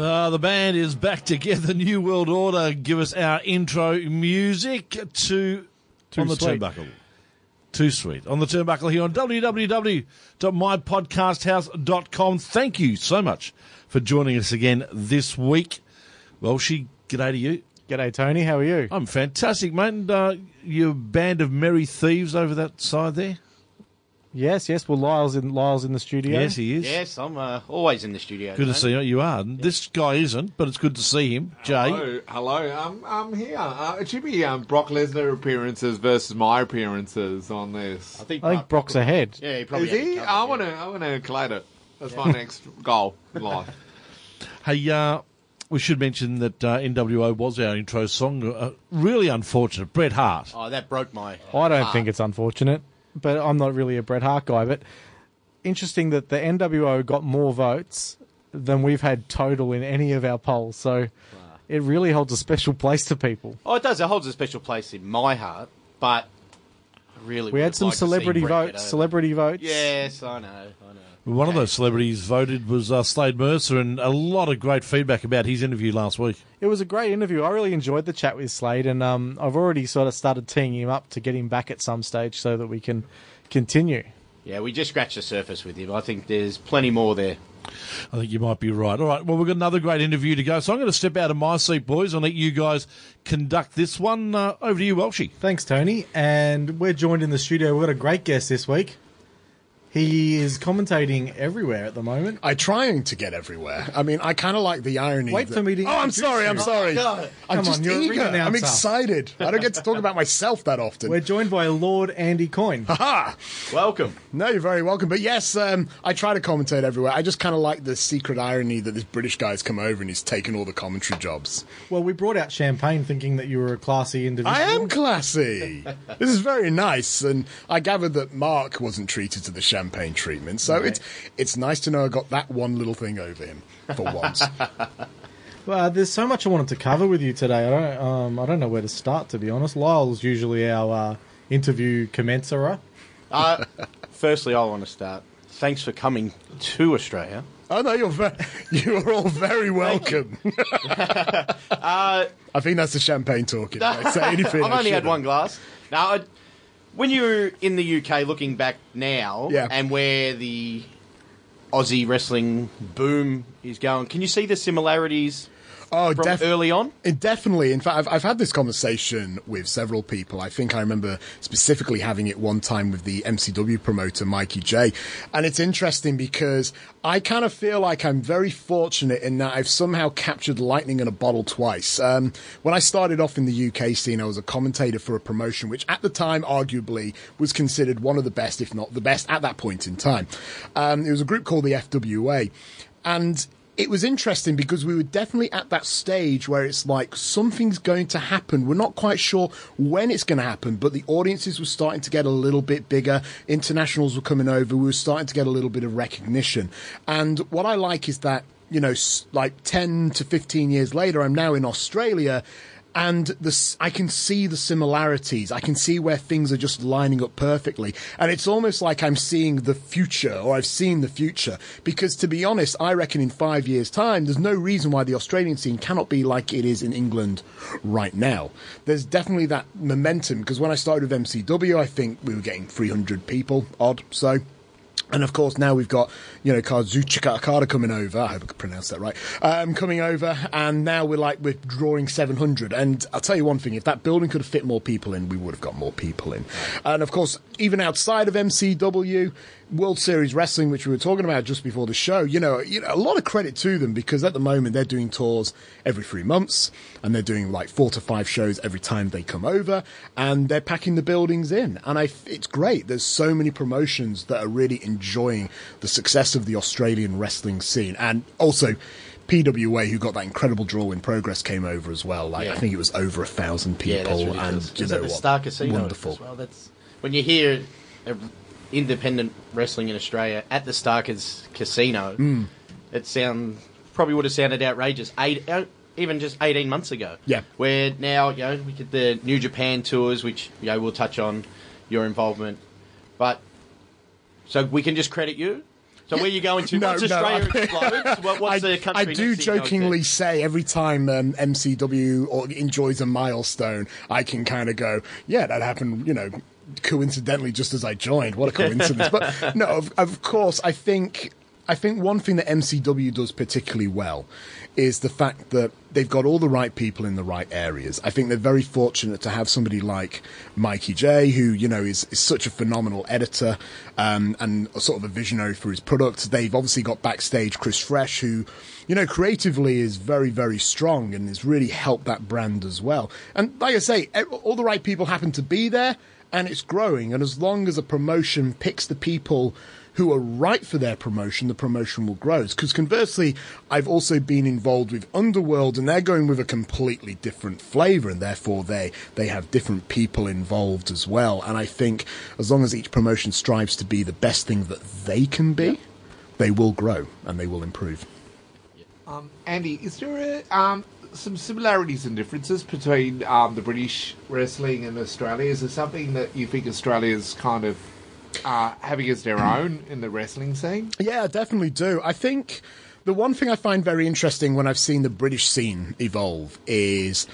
Uh, the band is back together. New World Order. Give us our intro music to Too on the sweet. turnbuckle. Too sweet. On the turnbuckle here on www.mypodcasthouse.com. Thank you so much for joining us again this week. Welshie, g'day to you. G'day, Tony. How are you? I'm fantastic, mate. And uh, your band of merry thieves over that side there. Yes, yes. Well, Lyle's in Lyle's in the studio. Yes, he is. Yes, I'm uh, always in the studio. Good to see you. You are. This guy isn't, but it's good to see him. Jay. Hello, hello. I'm I'm here. Uh, it should be um, Brock Lesnar appearances versus my appearances on this. I think, I think Brock's ahead. Yeah, he probably Is he? it covered, I yeah. want to. I want to collate it. That's my next goal in life. Hey, uh, we should mention that uh, NWO was our intro song. Uh, really unfortunate. Bret Hart. Oh, that broke my. I don't heart. think it's unfortunate, but I'm not really a Bret Hart guy. But interesting that the NWO got more votes than we've had total in any of our polls. So it really holds a special place to people. Oh, it does. It holds a special place in my heart, but I really. We had some like to see celebrity votes. Celebrity votes. Yes, I know. I know. One of those celebrities voted was uh, Slade Mercer, and a lot of great feedback about his interview last week. It was a great interview. I really enjoyed the chat with Slade, and um, I've already sort of started teeing him up to get him back at some stage so that we can continue. Yeah, we just scratched the surface with him. I think there's plenty more there. I think you might be right. All right, well, we've got another great interview to go, so I'm going to step out of my seat, boys, and let you guys conduct this one. Uh, over to you, Welshie. Thanks, Tony. And we're joined in the studio. We've got a great guest this week. He is commentating everywhere at the moment. I'm trying to get everywhere. I mean, I kind of like the irony. Wait that- for me to Oh, I'm sorry. I'm sorry. God. I'm Come just on, you're a ring eager. I'm excited. I don't get to talk about myself that often. We're joined by Lord Andy Coyne. Ha! Welcome. No, you're very welcome. But yes, um, I try to commentate everywhere. I just kind of like the secret irony that this British guy's come over and he's taken all the commentary jobs. Well, we brought out champagne thinking that you were a classy individual. I am classy. this is very nice, and I gathered that Mark wasn't treated to the champagne treatment, so it's it's nice to know I got that one little thing over him for once. Well, there's so much I wanted to cover with you today. I don't, um, I don't know where to start, to be honest. Lyle's usually our uh, interview commencer. Uh, firstly, I want to start. Thanks for coming to Australia. oh no, you're ve- you are all very welcome. I think that's the champagne talking. I say anything. I've only had shouldn't. one glass. Now, I, when you're in the UK, looking back now, Yeah. and where the Aussie wrestling boom is going, can you see the similarities Oh, from definitely. early on? It definitely. In fact, I've, I've had this conversation with several people. I think I remember specifically having it one time with the MCW promoter, Mikey J. And it's interesting because I kind of feel like I'm very fortunate in that I've somehow captured lightning in a bottle twice. Um, when I started off in the UK scene, I was a commentator for a promotion which at the time arguably was considered one of the best, if not the best, at that point in time. Um, it was a group called the FWA. And it was interesting because we were definitely at that stage where it's like something's going to happen. We're not quite sure when it's going to happen, but the audiences were starting to get a little bit bigger. Internationals were coming over. We were starting to get a little bit of recognition. And what I like is that, you know, like 10 to 15 years later, I'm now in Australia and the, I can see the similarities. I can see where things are just lining up perfectly. And it's almost like I'm seeing the future, or I've seen the future. Because to be honest, I reckon in five years' time, there's no reason why the Australian scene cannot be like it is in England right now. There's definitely that momentum. Because when I started with MCW, I think we were getting 300 people odd. So. And of course, now we've got, you know, Kazuchika Okada coming over. I hope I pronounced that right. Um, coming over, and now we're like, we're drawing 700. And I'll tell you one thing if that building could have fit more people in, we would have got more people in. And of course, even outside of MCW, World Series Wrestling, which we were talking about just before the show, you know, you know, a lot of credit to them because at the moment they're doing tours every three months and they're doing like four to five shows every time they come over and they're packing the buildings in. And I, it's great. There's so many promotions that are really enjoying the success of the Australian wrestling scene and also PWA, who got that incredible draw in Progress came over as well. Like Yeah. I think it was over a thousand Yeah, people, that's ridiculous. and you It's know the what? Star Casino wonderful. as well. That's when you hear independent wrestling in Australia at the Starkers Casino. Hmm. It sound probably would have sounded outrageous eight, uh, even just eighteen months ago. Yeah. Where now you know we get the New Japan tours, which you know we'll touch on your involvement, but so we can just credit you. So where you going to? No, once no, Australia I- explodes, what, what's I, the country? I do that you go to? jokingly say every time um, MCW or enjoys a milestone, I can kind of go, yeah, that happened, you know, coincidentally just as I joined. What a coincidence! but no, of, of course, I think I think one thing that MCW does particularly well is the fact that they've got all the right people in the right areas. I think they're very fortunate to have somebody like Mikey J, who you know is, is such a phenomenal editor um, and a sort of a visionary for his product. They've obviously got backstage Chris Fresh, who you know creatively is very very strong and has really helped that brand as well. And like I say, all the right people happen to be there, and it's growing. And as long as a promotion picks the people who are right for their promotion, the promotion will grow. Because conversely, I've also been involved with Underworld, and they're going with a completely different flavour, and therefore they they have different people involved as well. And I think as long as each promotion strives to be the best thing that they can be, they will grow and they will improve. Um, Andy, is there a, um, some similarities and differences between um, the British wrestling and Australia? Is there something that you think Australia's kind of uh, having as their own in the wrestling scene? Yeah, I definitely do. I think the one thing I find very interesting when I've seen the British scene evolve is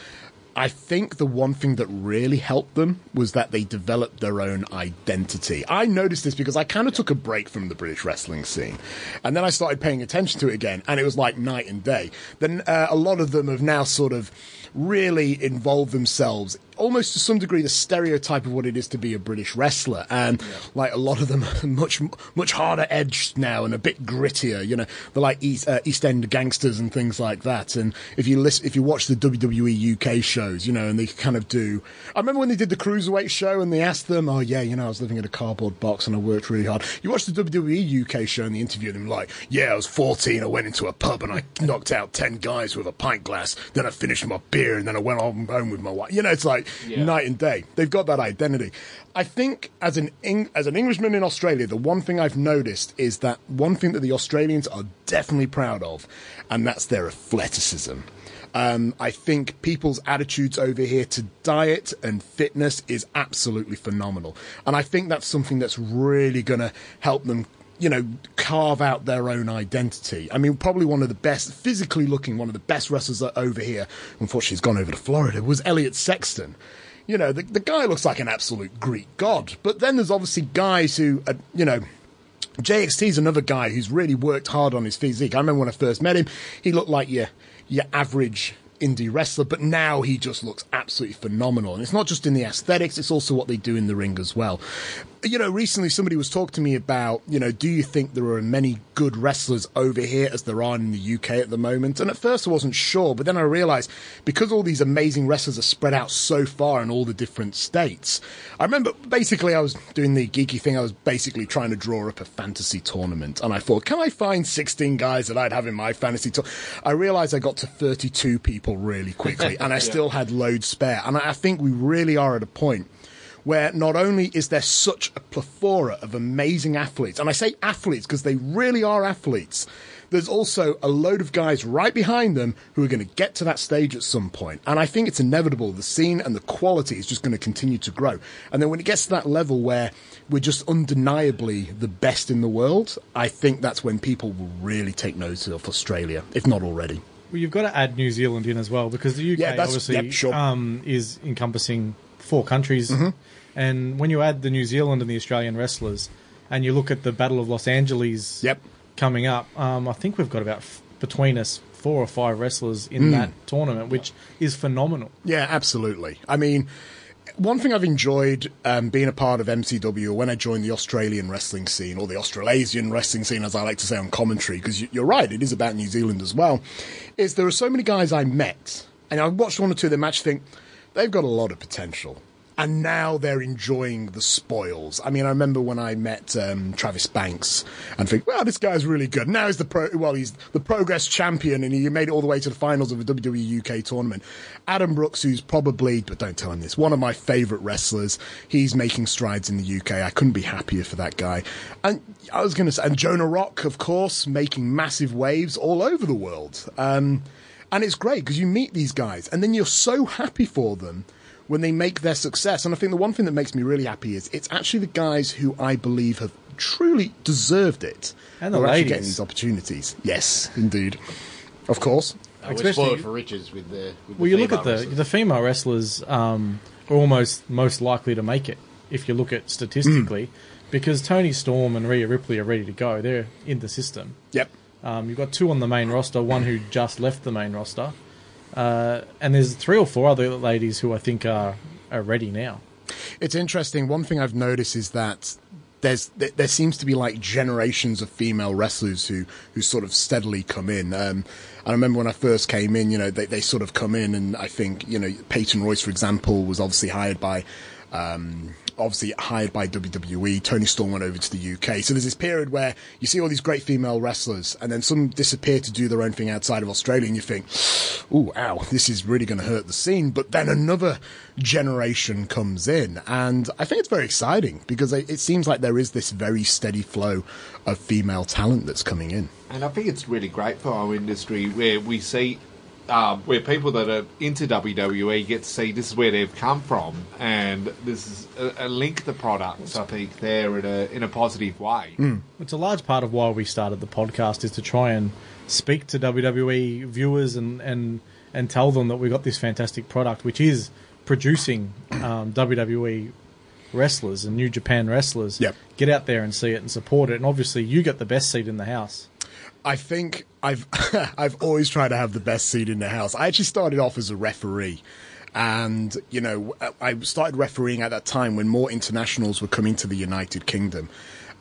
I think the one thing that really helped them was that they developed their own identity. I noticed this because I kind of took a break from the British wrestling scene. And then I started paying attention to it again, and it was like night and day. Then uh, a lot of them have now sort of really involved themselves almost to some degree the stereotype of what it is to be a British wrestler, and like a lot of them are much much harder edged now and a bit grittier. You know, they're like East, uh, East End gangsters and things like that. And if you listen, if you watch the WWE UK shows, you know, and they kind of do. I remember when they did the cruiserweight show and they asked them, "Oh yeah, you know, I was living in a cardboard box and I worked really hard." You watch the WWE UK show and they interview them like, "Yeah, I was 14. I went into a pub and I knocked out 10 guys with a pint glass. Then I finished my beer and then I went home with my wife." You know, it's like night and day. They've got that identity. I think as an Eng- as an Englishman in Australia, the one thing I've noticed is that one thing that the Australians are definitely proud of, and that's their athleticism. Um, I think people's attitudes over here to diet and fitness is absolutely phenomenal, and I think that's something that's really going to help them. You know, carve out their own identity. I mean, probably one of the best, physically looking, one of the best wrestlers over here. Unfortunately, he's gone over to Florida. Was Elliot Sexton you know, the, the guy looks like an absolute Greek god. But then there's obviously guys who, are, you know, JXT is another guy who's really worked hard on his physique. I remember when I first met him, he looked like your your average indie wrestler, but now he just looks absolutely phenomenal. And it's not just in the aesthetics, it's also what they do in the ring as well. You know, recently somebody was talking to me about, you know, do you think there are many good wrestlers over here as there are in the UK at the moment? And at first I wasn't sure, but then I realized because all these amazing wrestlers are spread out so far in all the different states. I remember basically I was doing the geeky thing, I was basically trying to draw up a fantasy tournament. And I thought, can I find 16 guys that I'd have in my fantasy tour? I realized I got to 32 people really quickly and I still had loads spare. And I think we really are at a point where not only is there such a plethora of amazing athletes, and I say athletes because they really are athletes, there's also a load of guys right behind them who are going to get to that stage at some point. And I think it's inevitable. The scene and the quality is just going to continue to grow. And then when it gets to that level where we're just undeniably the best in the world, I think that's when people will really take notice of Australia, if not already. Well, you've got to add New Zealand in as well because the UK Yeah, obviously yep, sure. um, is encompassing four countries, Mm-hmm. And when you add the New Zealand and the Australian wrestlers, and you look at the Battle of Los Angeles Yep. coming up, um, I think we've got about f- between us four or five wrestlers in that tournament, which is phenomenal. Yeah, absolutely. I mean, one thing I've enjoyed um, being a part of MCW when I joined the Australian wrestling scene, or the Australasian wrestling scene, as I like to say on commentary, because you're right, it is about New Zealand as well, is there are so many guys I met, and I watched one or two of their matches, think they've got a lot of potential. And now they're enjoying the spoils. I mean, I remember when I met um, Travis Banks and think, well, this guy's really good. Now he's the pro, well, he's the Progress champion, and he made it all the way to the finals of the WWE UK tournament. Adam Brooks, who's probably, but don't tell him this, one of my favourite wrestlers. He's making strides in the UK. I couldn't be happier for that guy. And I was going to say, and Jonah Rock, of course, making massive waves all over the world. Um, and it's great because you meet these guys, and then you're so happy for them when they make their success. And I think the one thing that makes me really happy is it's actually the guys who I believe have truly deserved it. And the who are actually ladies. getting these opportunities. Yes, indeed. Of course. We're Especially- for riches with the. With Well, the you look at the wrestlers. the female wrestlers um, are almost most likely to make it if you look at statistically, because Toni Storm and Rhea Ripley are ready to go. They're in the system. Yep. Um, you've got two on the main roster, one who just left the main roster, uh, and there's three or four other ladies who I think are are ready now. It's interesting. One thing I've noticed is that there's there, seems to be like generations of female wrestlers who who sort of steadily come in. Um, I remember when I first came in, you know, they they sort of come in, and I think you know Peyton Royce, for example, was obviously hired by. Um, obviously hired by WWE. Toni Storm went over to the UK. So there's this period where you see all these great female wrestlers, and then some disappear to do their own thing outside of Australia, and you think, "Ooh, ow, this is really going to hurt the scene." But then another generation comes in, and I think it's very exciting because it it seems like there is this very steady flow of female talent that's coming in. And I think it's really great for our industry where we see um, where people that are into WWE get to see this is where they've come from, and this is a, a link the products. I think there in a in a positive way. It's a large part of why we started the podcast is to try and speak to WWE viewers and and and tell them that we got this fantastic product, which is producing um, WWE wrestlers and New Japan wrestlers. Yep. Get out there and see it and support it. And obviously, you get the best seat in the house. I think I've I've always tried to have the best seat in the house. I actually started off as a referee. And, you know, I started refereeing at that time when more internationals were coming to the United Kingdom.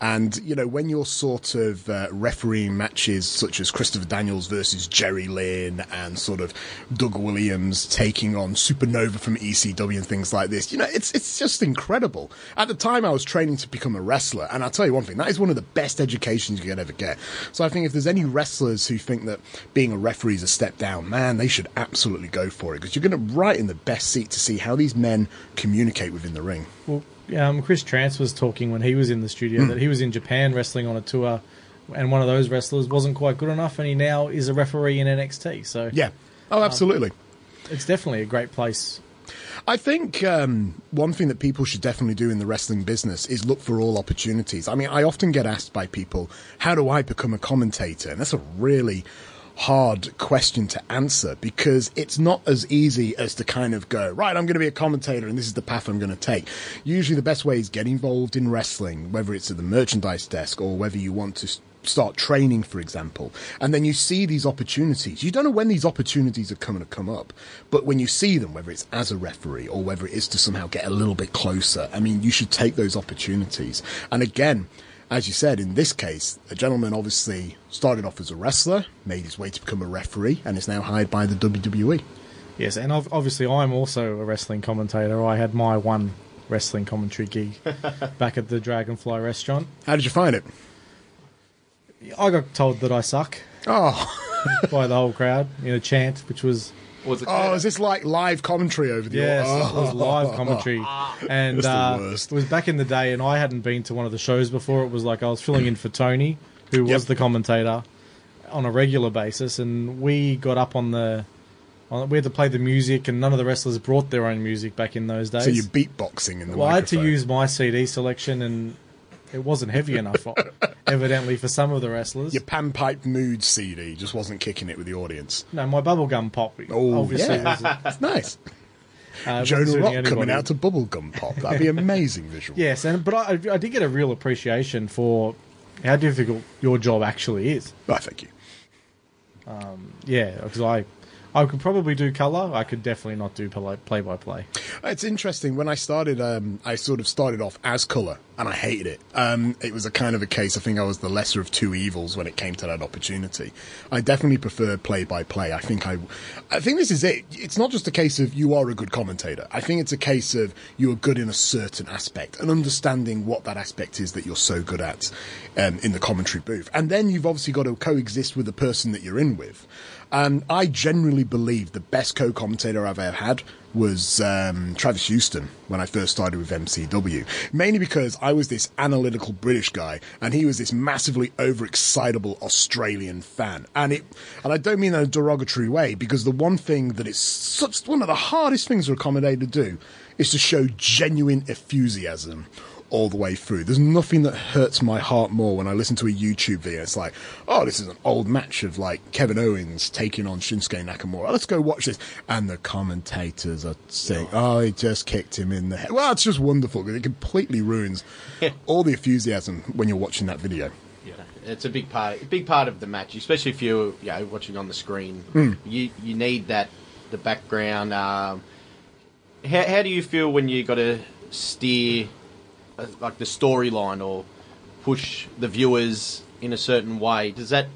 And, you know, when you're sort of uh, refereeing matches such as Christopher Daniels versus Jerry Lynn and sort of Doug Williams taking on Supernova from ECW and things like this, you know, it's, it's just incredible. At the time, I was training to become a wrestler. And I'll tell you one thing, that is one of the best educations you can ever get. So I think if there's any wrestlers who think that being a referee is a step down, man, they should absolutely go for it because you're going to right in the best seat to see how these men communicate within the ring. Well, um, Chris Trance was talking when he was in the studio that he was in Japan wrestling on a tour, and one of those wrestlers wasn't quite good enough, and he now is a referee in NXT. So Yeah. Oh, absolutely. it's definitely a great place. I think um, one thing that people should definitely do in the wrestling business is look for all opportunities. I mean, I often get asked by people, how do I become a commentator? And that's a really hard question to answer because it's not as easy as to kind of go, right, I'm going to be a commentator and this is the path I'm going to take. Usually the best way is get involved in wrestling, whether it's at the merchandise desk or whether you want to start training, for example, and then you see these opportunities. You don't know when these opportunities are coming to come up, but when you see them, whether it's as a referee or whether it is to somehow get a little bit closer, I mean, you should take those opportunities. And again, as you said, in this case, a gentleman obviously started off as a wrestler, made his way to become a referee, and is now hired by the. WWE. Yes, and obviously I'm also a wrestling commentator. I had my one wrestling commentary gig back at the Dragonfly restaurant. How did you find it? I got told that I suck Oh, by the whole crowd in a chant, which was Was it? oh, is this like live commentary over the? yes, oh. it was live commentary, and uh, worst. it was back in the day, and I hadn't been to one of the shows before. It was like I was filling in for Tony, who was the commentator on a regular basis, and we got up on the. On, we had to play the music, and none of the wrestlers brought their own music back in those days. So you're beatboxing in the Well, I had to use my CD selection, and it wasn't heavy enough, evidently, for some of the wrestlers. your panpipe mood CD just wasn't kicking it with the audience. No, my bubblegum pop. Oh, obviously, yeah. uh, That's nice. wasn't Jonah Rock anybody. coming out to bubblegum pop. That'd be amazing visual. Yes, and but I, I did get a real appreciation for how difficult your job actually is. Oh, thank you. Yeah, because I, I could probably do color. I could definitely not do play by play. It's interesting. When I started, um, I sort of started off as color, and I hated it. Um, it was a kind of a case. I think I was the lesser of two evils when it came to that opportunity. I definitely prefer play by play. I think I, I think this is it. It's not just a case of you are a good commentator. I think it's a case of you are good in a certain aspect and understanding what that aspect is that you're so good at um, in the commentary booth, and then you've obviously got to coexist with the person that you're in with. And I genuinely believe the best co-commentator I've ever had was um, Travis Houston when I first started with MCW. Mainly because I was this analytical British guy, and he was this massively overexcitable Australian fan. And it, and I don't mean in a derogatory way, because the one thing that such one of the hardest things for a commentator to do is to show genuine enthusiasm all the way through. There's nothing that hurts my heart more when I listen to a YouTube video. It's like, oh, this is an old match of like Kevin Owens taking on Shinsuke Nakamura. Let's go watch this. And the commentators are saying, oh, he just kicked him in the head. Well, it's just wonderful because it completely ruins all the enthusiasm when you're watching that video. Yeah, it's a big part, big part of the match, especially if you're you know, watching on the screen. Mm. You you need that the background. Um, how how do you feel when you got to steer like the storyline or push the viewers in a certain way? Does that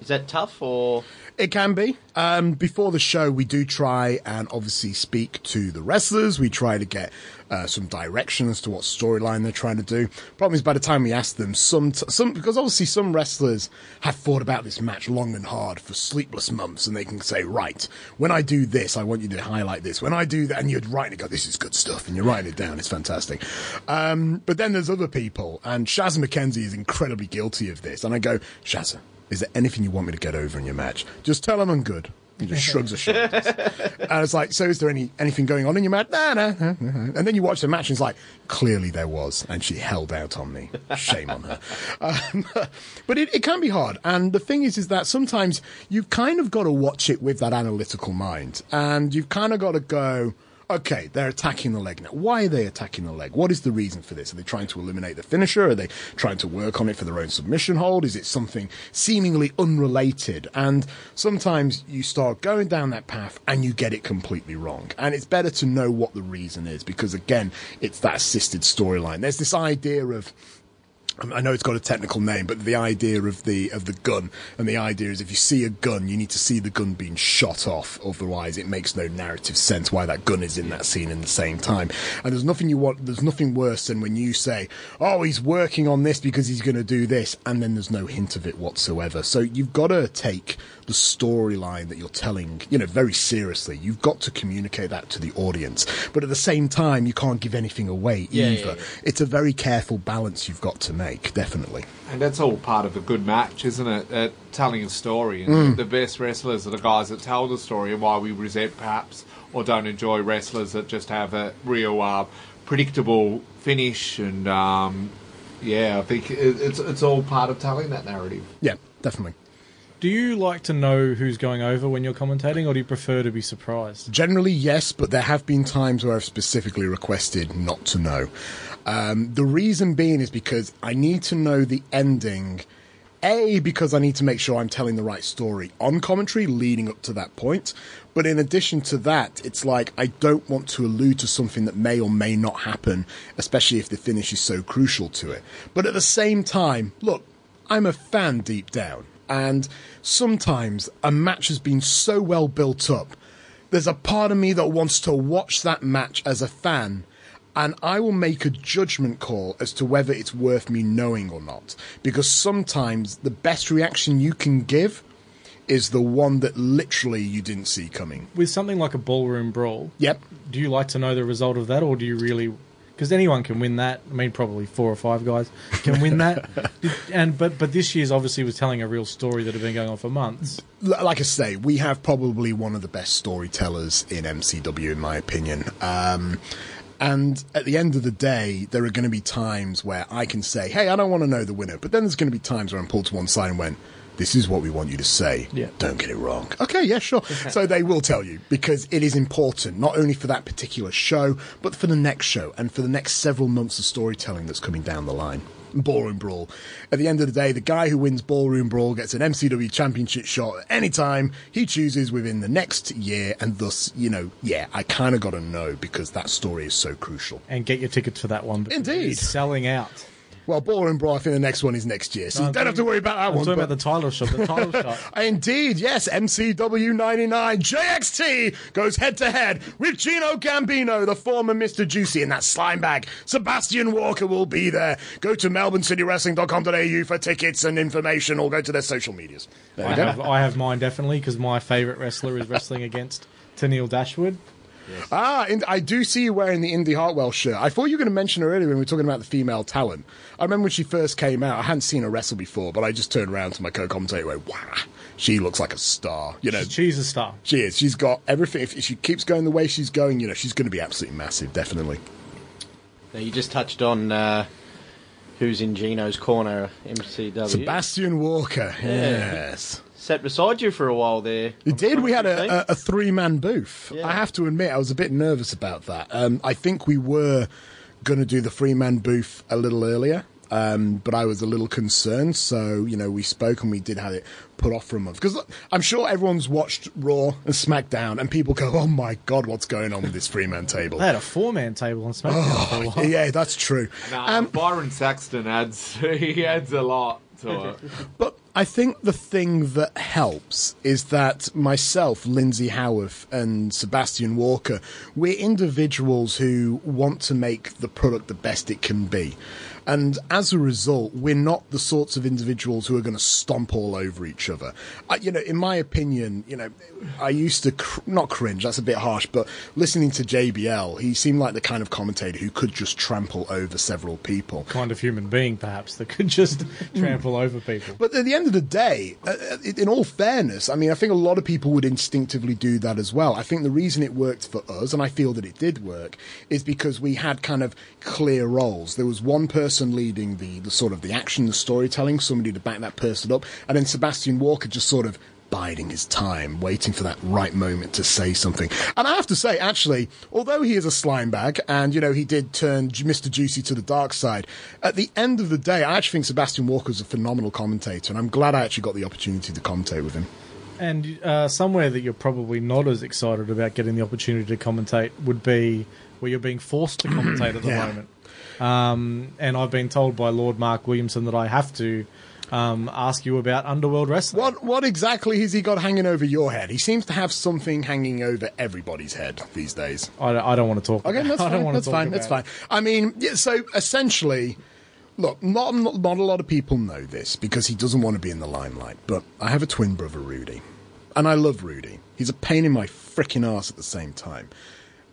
is that tough or? It can be. Um, before the show, we do try and obviously speak to the wrestlers. We try to get uh, some direction as to what storyline they're trying to do. Problem is, by the time we ask them, some t- some because obviously some wrestlers have thought about this match long and hard for sleepless months, and they can say, right, when I do this, I want you to highlight this. When I do that, and you're writing it, go, this is good stuff, and you're writing it down. It's fantastic. Um, but then there's other people, and Shaz McKenzie is incredibly guilty of this. And I go, Shazza, is there anything you want me to get over in your match? Just tell him I'm good. He just shrugs his shoulders. and it's like, so is there any anything going on in your match? No, no, no, no. And then you watch the match and it's like, clearly there was. And she held out on me. Shame on her. Um, but it, it can be hard. And the thing is, is that sometimes you've kind of got to watch it with that analytical mind. And you've kind of got to go, okay, they're attacking the leg now. Why are they attacking the leg? What is the reason for this? Are they trying to eliminate the finisher? Are they trying to work on it for their own submission hold? Is it something seemingly unrelated? And sometimes you start going down that path and you get it completely wrong. And it's better to know what the reason is because, again, it's that assisted storyline. There's this idea of I know it's got a technical name, but the idea of the of the gun and the idea is if you see a gun, you need to see the gun being shot off. Otherwise, it makes no narrative sense why that gun is in that scene in the same time. And there's nothing you want. There's nothing worse than when you say, "Oh, he's working on this because he's going to do this," and then there's no hint of it whatsoever. So you've got to take the storyline that you're telling, you know, very seriously. You've got to communicate that to the audience, but at the same time, you can't give anything away Yeah, either. yeah, yeah. It's a very careful balance you've got to make, definitely. And that's all part of a good match, isn't it? Uh, telling a story. And the best wrestlers are the guys that tell the story, and why we resent perhaps or don't enjoy wrestlers that just have a real uh, predictable finish. And um, yeah, I think it's it's all part of telling that narrative. Yeah, definitely. Do you like to know who's going over when you're commentating, or do you prefer to be surprised? Generally, yes, but there have been times where I've specifically requested not to know. Um, the reason being is because I need to know the ending. A, because I need to make sure I'm telling the right story on commentary leading up to that point. But in addition to that, it's like I don't want to allude to something that may or may not happen, especially if the finish is so crucial to it. But at the same time, look, I'm a fan deep down. And sometimes a match has been so well built up there's a part of me that wants to watch that match as a fan and I will make a judgment call as to whether it's worth me knowing or not. Because sometimes the best reaction you can give is the one that literally you didn't see coming. With something like a ballroom brawl, Yep. do you like to know the result of that, or do you really? Because anyone can win that. I mean, probably four or five guys can win that. And but but this year's obviously was telling a real story that had been going on for months. Like I say, we have probably one of the best storytellers in MCW, in my opinion. Um, and at the end of the day, there are going to be times where I can say, "Hey, I don't want to know the winner," but then there's going to be times where I'm pulled to one side and went, "This is what we want you to say. Yeah. Don't get it wrong." Okay, yeah, sure. so they will tell you because it is important not only for that particular show, but for the next show and for the next several months of storytelling that's coming down the line. Ballroom Brawl. At the end of the day, the guy who wins Ballroom Brawl gets an MCW championship shot at any time he chooses within the next year, and thus, you know, yeah, I kind of got to know because that story is so crucial. And get your tickets for that one. Indeed. Selling out. Well, Ballroom Brawl, I think the next one is next year, so No, you I'm don't have to worry about that I'm one. talking but- about the title shot. The title shot. Indeed, yes, MCW 99 JXT goes head to head with Gino Gambino, the former Mr. Juicy, in that slime bag. Sebastian Walker will be there. Go to melbournecitywrestling.com.au for tickets and information or go to their social medias. I have, I have mine definitely because my favourite wrestler is wrestling against Tennille Dashwood. Ah, and I do see you wearing the Indi Hartwell shirt. I thought you were going to mention her earlier when we were talking about the female talent. I remember when she first came out, I hadn't seen her wrestle before, but I just turned around to my co-commentator and went, wow, she looks like a star. You know, She's a star. She is. She's got everything. If she keeps going the way she's going, you know, she's going to be absolutely massive, definitely. Now, you just touched on uh, who's in Gino's corner, MCW. Sebastian Walker, yes. Sat beside you for a while there. It did. We had a, a, a three man booth. Yeah. I have to admit, I was a bit nervous about that. Um, I think we were going to do the three man booth a little earlier. Um, but I was a little concerned, so you know we spoke and we did have it put off for a month because I'm sure everyone's watched Raw and SmackDown and people go, "Oh my god, what's going on with this three man table?" They had a four man table on SmackDown for a while. yeah, that's true. Nah, Um, Byron Saxton adds he adds a lot to it. But I think the thing that helps is that myself, Lindsay Howarth, and Sebastian Walker, we're individuals who want to make the product the best it can be. And as a result, we're not the sorts of individuals who are going to stomp all over each other. I, you know, in my opinion, you know, I used to cr- not cringe. That's a bit harsh, but listening to JBL, he seemed like the kind of commentator who could just trample over several people. Kind of human being, perhaps, that could just trample over people. But at the end of the day, uh, uh, in all fairness, I mean, I think a lot of people would instinctively do that as well. I think the reason it worked for us, and I feel that it did work, is because we had kind of clear roles. There was one person leading the, the sort of the action, the storytelling, somebody to back that person up, and then Sebastian Walker just sort of biding his time, waiting for that right moment to say something. And I have to say, actually, although he is a slime bag, and you know he did turn Mr. Juicy to the dark side, at the end of the day, I actually think Sebastian Walker is a phenomenal commentator, and I'm glad I actually got the opportunity to commentate with him. And uh, somewhere that you're probably not as excited about getting the opportunity to commentate would be where you're being forced to commentate at the Yeah. moment. Um, and I've been told by Lord Mark Williamson that I have to um, ask you about Underworld Wrestling. What what exactly has he got hanging over your head? He seems to have something hanging over everybody's head these days. I, don't- I don't want to talk. Okay, about, that's I don't fine. That's fine. That's fine. I mean, yeah, so essentially, look, not, not not a lot of people know this because he doesn't want to be in the limelight. But I have a twin brother, Rudy, and I love Rudy. He's a pain in my freaking ass at the same time,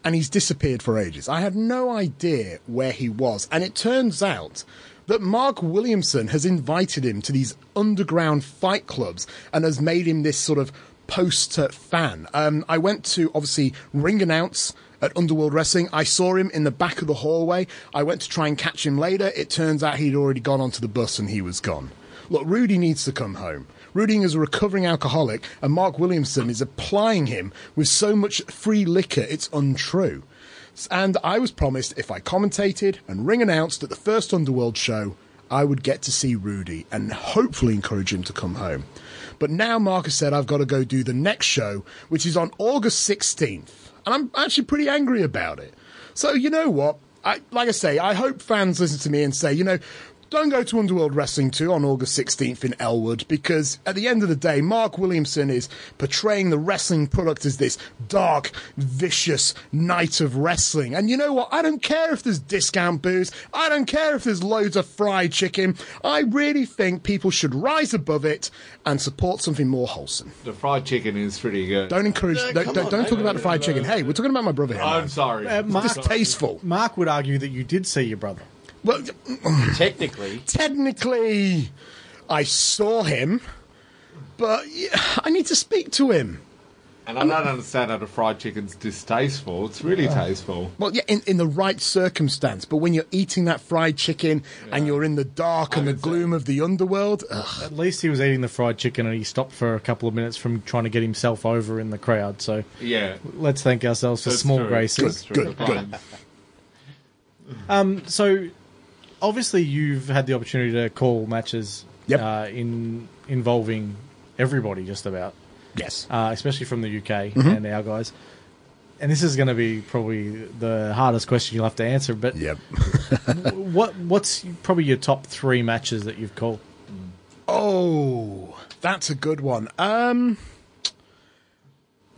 and he's disappeared for ages. I had no idea where he was, and it turns out. That Mark Williamson has invited him to these underground fight clubs and has made him this sort of poster fan. Um, I went to obviously ring announce at Underworld Wrestling. I saw him in the back of the hallway. I went to try and catch him later. It turns out he'd already gone onto the bus and he was gone. Look, Rudy needs to come home. Rudy is a recovering alcoholic, and Mark Williamson is applying him with so much free liquor it's untrue. And I was promised if I commentated and ring announced at the first Underworld show, I would get to see Rudy and hopefully encourage him to come home. But now Marcus said I've got to go do the next show, which is on August 16th. And I'm actually pretty angry about it. So, you know what? I, like I say, I hope fans listen to me and say, you know, don't go to Underworld Wrestling 2 on August 16th in Elwood because at the end of the day, Mark Williamson is portraying the wrestling product as this dark, vicious night of wrestling. And you know what? I don't care if there's discount booze. I don't care if there's loads of fried chicken. I really think people should rise above it and support something more wholesome. The fried chicken is pretty good. Don't encourage, don't, don't, don't talk about the fried chicken. Hey, we're talking about my brother here. I'm man. sorry. Uh, Mark, Distasteful. Mark would argue that you did see your brother. Well, Technically, technically, I saw him, but I need to speak to him. and I don't understand how the fried chicken's distasteful. It's really tasteful. Well, yeah, in, in the right circumstance. But when you're eating that fried chicken and you're in the dark and the would say- gloom of the underworld, ugh, At least he was eating the fried chicken and he stopped for a couple of minutes from trying to get himself over in the crowd. So Yeah. let's thank ourselves for That's small true. graces. That's true. Good, good. Um, so obviously you've had the opportunity to call matches Yep. uh, in involving everybody just about, Yes. uh, especially from the UK Mm-hmm. and our guys. And this is going to be probably the hardest question you'll have to answer. But Yep. what what's probably your top three matches that you've called? Oh, that's a good one. Um,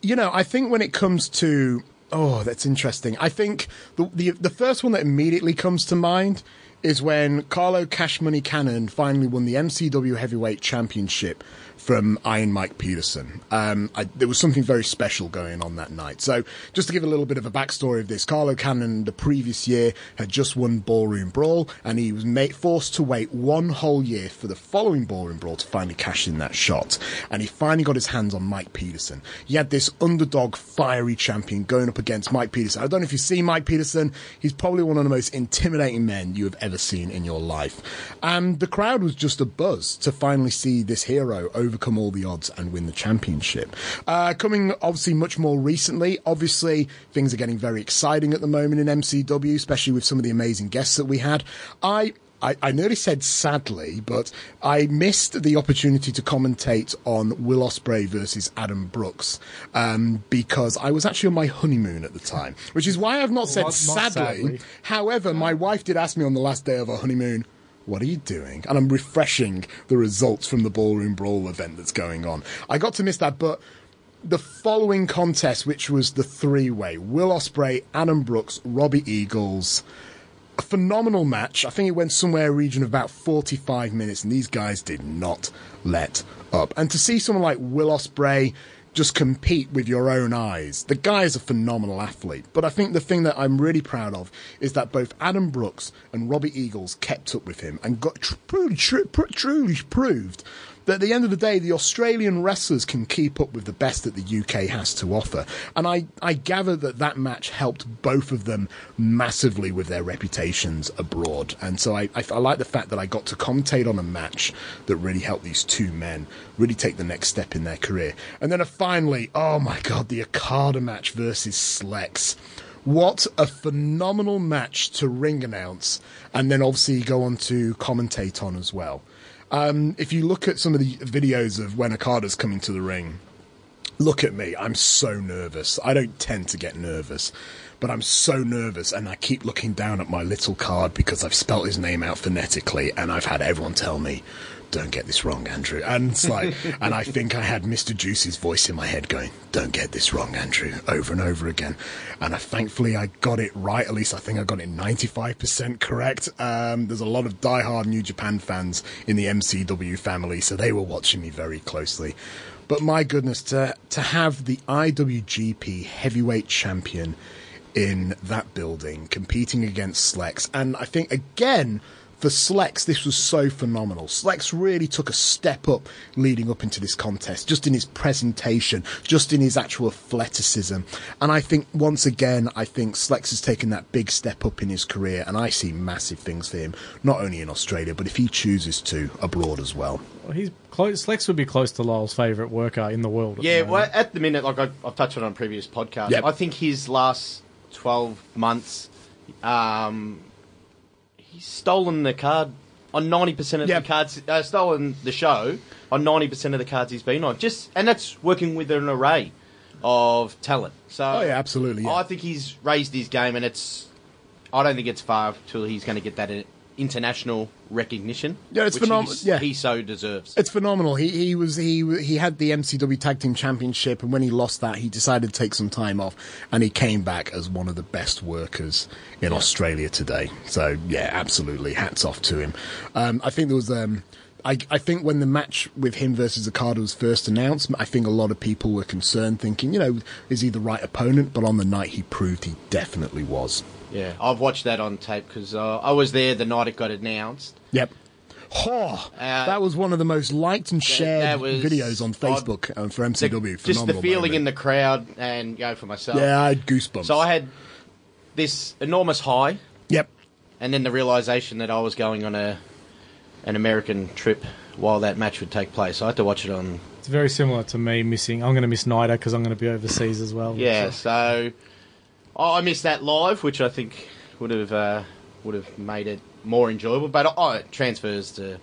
you know, I think when it comes to oh, that's interesting. I think the the the first one that immediately comes to mind is when Carlo Cash Money Cannon finally won the MCW Heavyweight Championship from Iron Mike Peterson. Um, I, there was something very special going on that night. So, just to give a little bit of a backstory of this, Carlo Cannon the previous year had just won Ballroom Brawl, and he was made, forced to wait one whole year for the following Ballroom Brawl to finally cash in that shot. And he finally got his hands on Mike Peterson. He had this underdog, fiery champion going up against Mike Peterson. I don't know if you see Mike Peterson. He's probably one of the most intimidating men you have ever seen in your life. And the crowd was just a buzz to finally see this hero overcome all the odds and win the championship. Uh, coming obviously much more recently, obviously things are getting very exciting at the moment in MCW, especially with some of the amazing guests that we had. I I, I nearly said sadly, but I missed the opportunity to commentate on Will Ospreay versus Adam Brooks um, because I was actually on my honeymoon at the time, which is why I've not said Not- not sadly. sadly. However, my wife did ask me on the last day of our honeymoon, what are you doing? And I'm refreshing the results from the Ballroom Brawl event that's going on. I got to miss that, but the following contest, which was the three way Will Ospreay, Adam Brooks, Robbie Eagles, a phenomenal match. I think it went somewhere region of about 45 minutes, and these guys did not let up. And to see someone like Will Osprey just compete with your own eyes, the guy is a phenomenal athlete. But I think the thing that I'm really proud of is that both Adam Brooks and Robbie Eagles kept up with him and got tr- tr- truly proved at the end of the day, the Australian wrestlers can keep up with the best that the UK has to offer. And I, I gather that that match helped both of them massively with their reputations abroad. And so I, I, I like the fact that I got to commentate on a match that really helped these two men really take the next step in their career. And then finally, oh my God, the Okada match versus Slex. What a phenomenal match to ring announce and then obviously go on to commentate on as well. Um, if you look at some of the videos of when Okada's coming to the ring, look at me. I'm so nervous. I don't tend to get nervous, but I'm so nervous, and I keep looking down at my little card because I've spelt his name out phonetically, and I've had everyone tell me, "Don't get this wrong, Andrew." And it's like, and I think I had Mr. Juice's voice in my head going, "Don't get this wrong, Andrew," over and over again. And I, thankfully, I got it right. At least I think I got it 95% correct. Um, there's a lot of die-hard New Japan fans in the MCW family, so they were watching me very closely. But my goodness, to to have the IWGP Heavyweight Champion in that building competing against Slex, and I think again for Slex this was so phenomenal. Slex really took a step up leading up into this contest, just in his presentation, just in his actual athleticism, and I think once again I think Slex has taken that big step up in his career, and I see massive things for him, not only in Australia but if he chooses to abroad as well. Well, he's close. Lex would be close to Lyle's favourite worker in the world. at Yeah, the well, at the minute, like I, I've touched on on previous podcasts, Yep. I think his last 12 months, um, he's stolen the card on 90% of Yep. the cards, uh, stolen the show on 90% of the cards he's been on. Just And that's working with an array of talent. So Oh yeah, absolutely. Yeah. I think he's raised his game, and it's. I don't think it's far till he's going to get that international recognition. Yeah, it's which phenom- he's- yeah. he so deserves. It's phenomenal. He he was he he had the MCW Tag Team Championship, and when he lost that, he decided to take some time off, and he came back as one of the best workers in Australia today. So yeah, absolutely, hats off to him. Um, I think there was. Um, I, I think when the match with him versus Okada was first announced, I think a lot of people were concerned, thinking, you know, is he the right opponent? But on the night, he proved he definitely was. Yeah, I've watched that on tape because uh, I was there the night it got announced. Yep. Oh, Uh, that was one of the most liked and shared was- videos on Facebook um, for MCW. The- just the Phenomenal feeling in the crowd and go for myself. Yeah, I had goosebumps. So I had this enormous high, Yep. and then the realization that I was going on a an American trip while that match would take place. I had to watch it on. It's very similar to me missing. I'm going to miss NIDA because I'm going to be overseas as well. Yeah, So- so I I missed that live, which I think would have uh, would have made it more enjoyable. But oh, it transfers to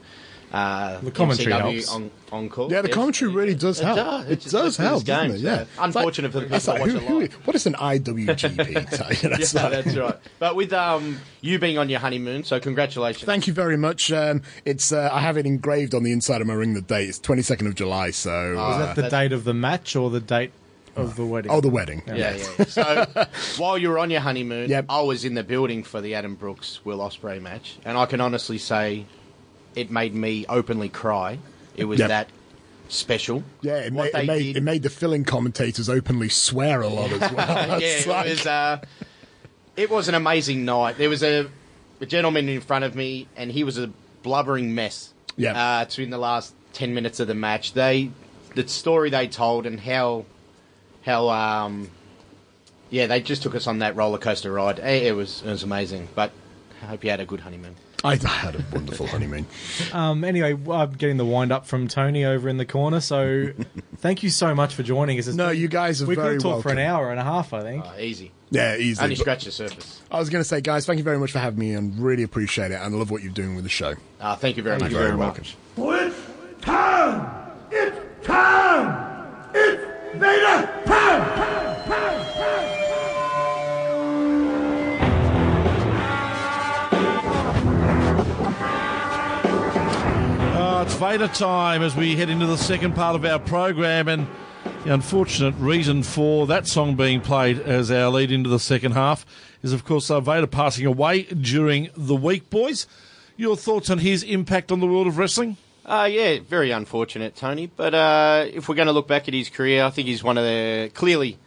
uh, The commentary MCW helps. on, on call. Yeah, the Yes. commentary really does It help. does. It, It does lifts help, these doesn't games, it? Yeah. so unfortunate for the people like, that who, watch it who, live. what is an IWGP? You know, it's Yeah, like- that's right. But with um, you being on your honeymoon, so congratulations. Thank you very much. Um, it's uh, I have it engraved on the inside of my ring. The date it's twenty second of July. So Is uh, that the date of the match or the date of the wedding? oh, the wedding. Yeah, yeah. So while you were on your honeymoon, Yep. I was in the building for the Adam Brooks Will Ospreay match, and I can honestly say it made me openly cry. It was Yep. that special. Yeah, it, What made, they it, made, did- it made the filling commentators openly swear a lot as well. yeah, It's it was. Uh, it was an amazing night. There was a, a gentleman in front of me, and he was a blubbering mess. Yeah. Uh, to in the last ten minutes of the match, they, the story they told, and how, how um, yeah, they just took us on that roller coaster ride. Eh, It was it was amazing. But I hope you had a good honeymoon. I had a wonderful honeymoon. Um, anyway, I'm getting the wind up from Tony over in the corner. So, thank you so much for joining us. It's No, been- you guys are we could very have for an hour and a half, I think. Uh, easy. Yeah, easily. Only scratch the surface. I was going to say, guys, thank you very much for having me, and really appreciate it, and I love what you're doing with the show. Uh, thank you very much. You're very welcome. It's time! It's time! It's Vader! Uh, it's Vader time as we head into the second part of our program, and the unfortunate reason for that song being played as our lead into the second half is, of course, uh, Vader passing away during the week. Boys, your thoughts on his impact on the world of wrestling? Uh, yeah, very unfortunate, Tony. But uh, if we're going to look back at his career, I think he's one of the clearly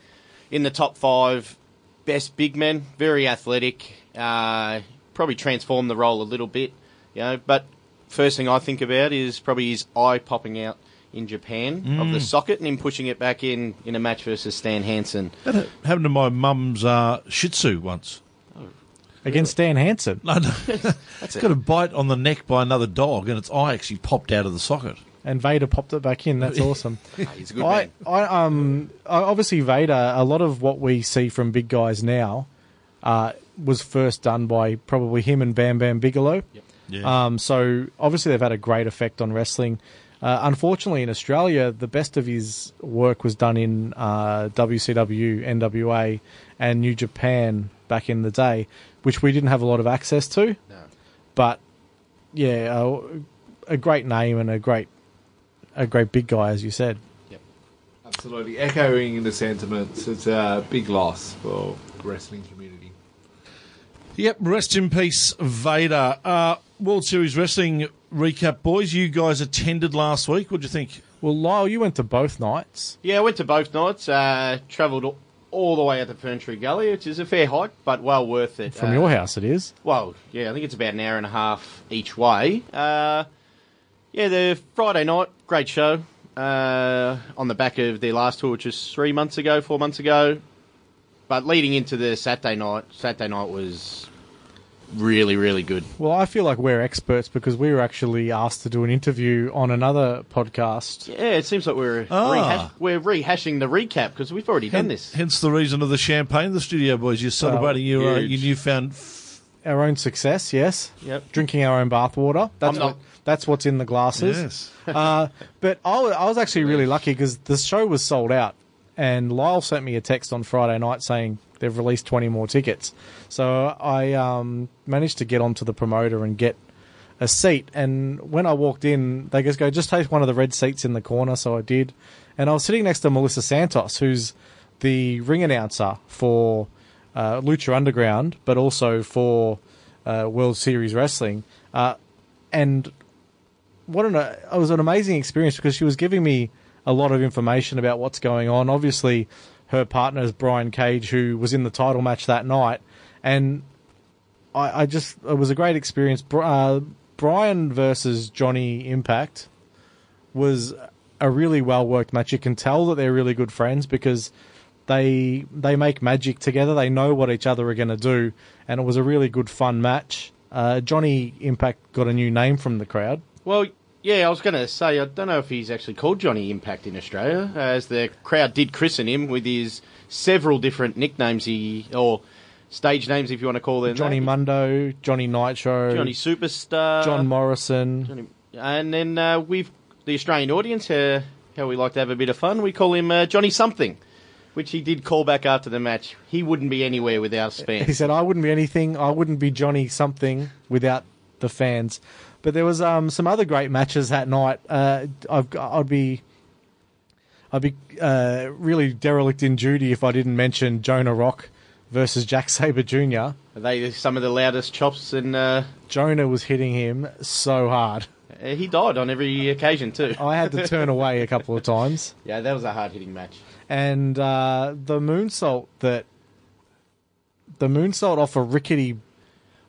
in the top five best big men. Very athletic. Uh, probably transformed the role a little bit, you know. But first thing I think about is probably his eye popping out in Japan of the socket and him pushing it back in in a match versus Stan Hansen. That happened to my mum's uh, Shih Tzu once. Against Dan Hansen. No, no. it's got a bite on the neck by another dog, and its eye actually popped out of the socket. And Vader popped it back in. That's awesome. He's a good I, man. I, um, I- obviously Vader. A lot of what we see from big guys now uh, was first done by probably him and Bam Bam Bigelow. Yeah. Um, so obviously they've had a great effect on wrestling. Uh, unfortunately, in Australia, the best of his work was done in uh, WCW, NWA, and New Japan back in the day, which we didn't have a lot of access to. No. But yeah, uh, a great name and a great, a great big guy, as you said. Yep. Absolutely. Echoing the sentiments, it's a big loss for the wrestling community. Yep, rest in peace, Vader. Uh, World Series Wrestling recap, boys. You guys attended last week. What do you think? Well, Lyle, you went to both nights. Yeah, I went to both nights. Uh, Travelled all the way out to Ferntree Gully, which is a fair hike, but well worth it. From Uh, your house, it is. Well, yeah, I think it's about an hour and a half each way. Uh, yeah, the Friday night, great show. Uh, on the back of their last tour, which was three months ago, four months ago. But leading into the Saturday night, Saturday night was really, really good. Well, I feel like we're experts because we were actually asked to do an interview on another podcast. Yeah, it seems like we're Ah. rehash- we're rehashing the recap because we've already done this. Hence the reason of the champagne the studio, boys. You're celebrating your, uh, huge. your newfound. Our own success, yes. Yep. Drinking our own bathwater. That's I'm not- what, that's what's in the glasses. Yes. uh, but I was, I was actually really lucky because the show was sold out, and Lyle sent me a text on Friday night saying they've released twenty more tickets. So I um, managed to get onto the promoter and get a seat. And when I walked in, they just go, "Just take one of the red seats in the corner." So I did, and I was sitting next to Melissa Santos, who's the ring announcer for uh, Lucha Underground, but also for uh, World Series Wrestling. Uh, and what an it was an amazing experience because she was giving me a lot of information about what's going on. Obviously, her partner is Brian Cage, who was in the title match that night, and I, I just it was a great experience. Uh, Brian versus Johnny Impact was a really well worked match. You can tell that they're really good friends because they they make magic together. They know what each other are going to do, and it was a really good fun match. Uh, Johnny Impact got a new name from the crowd. Well, yeah, I was going to say, I don't know if he's actually called Johnny Impact in Australia, as the crowd did christen him with his several different nicknames he, or stage names, if you want to call them Johnny that. Mundo, Johnny Nitro, Johnny Superstar, John Morrison. Johnny- and then uh, we've the Australian audience. Uh, how we like to have a bit of fun. We call him uh, Johnny Something, which he did call back after the match. He wouldn't be anywhere without fans. He said, "I wouldn't be anything. I wouldn't be Johnny something without the fans." But there was um, some other great matches that night. Uh, I've, I'd be, I'd be uh, really derelict in duty if I didn't mention Jonah Rock versus Jack Sabre Jr. Are they some of the loudest chops, in? uh, Jonah was hitting him so hard. he died on every occasion too. I had to turn away a couple of times. Yeah, that was a hard hitting match. And uh, the moonsault that the moonsault off a rickety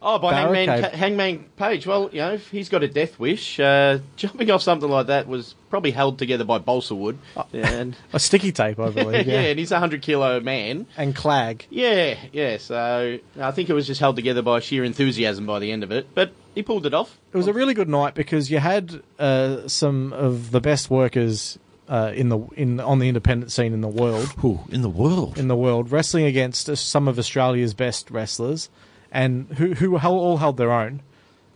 Oh, by Hangman, Barricade. Hangman Page. Well, you know, he's got a death wish, uh, jumping off something like that was probably held together by balsa wood. And, a sticky tape, I believe, yeah, and he's a 100 kilo man. and clag. Yeah, yeah, so I think it was just held together by sheer enthusiasm by the end of it. But he pulled it off. It was a really good night because you had uh, some of the best workers uh, in the in on the independent scene in the world Ooh, in the world. in the world wrestling against uh, some of Australia's best wrestlers, and who who all held their own.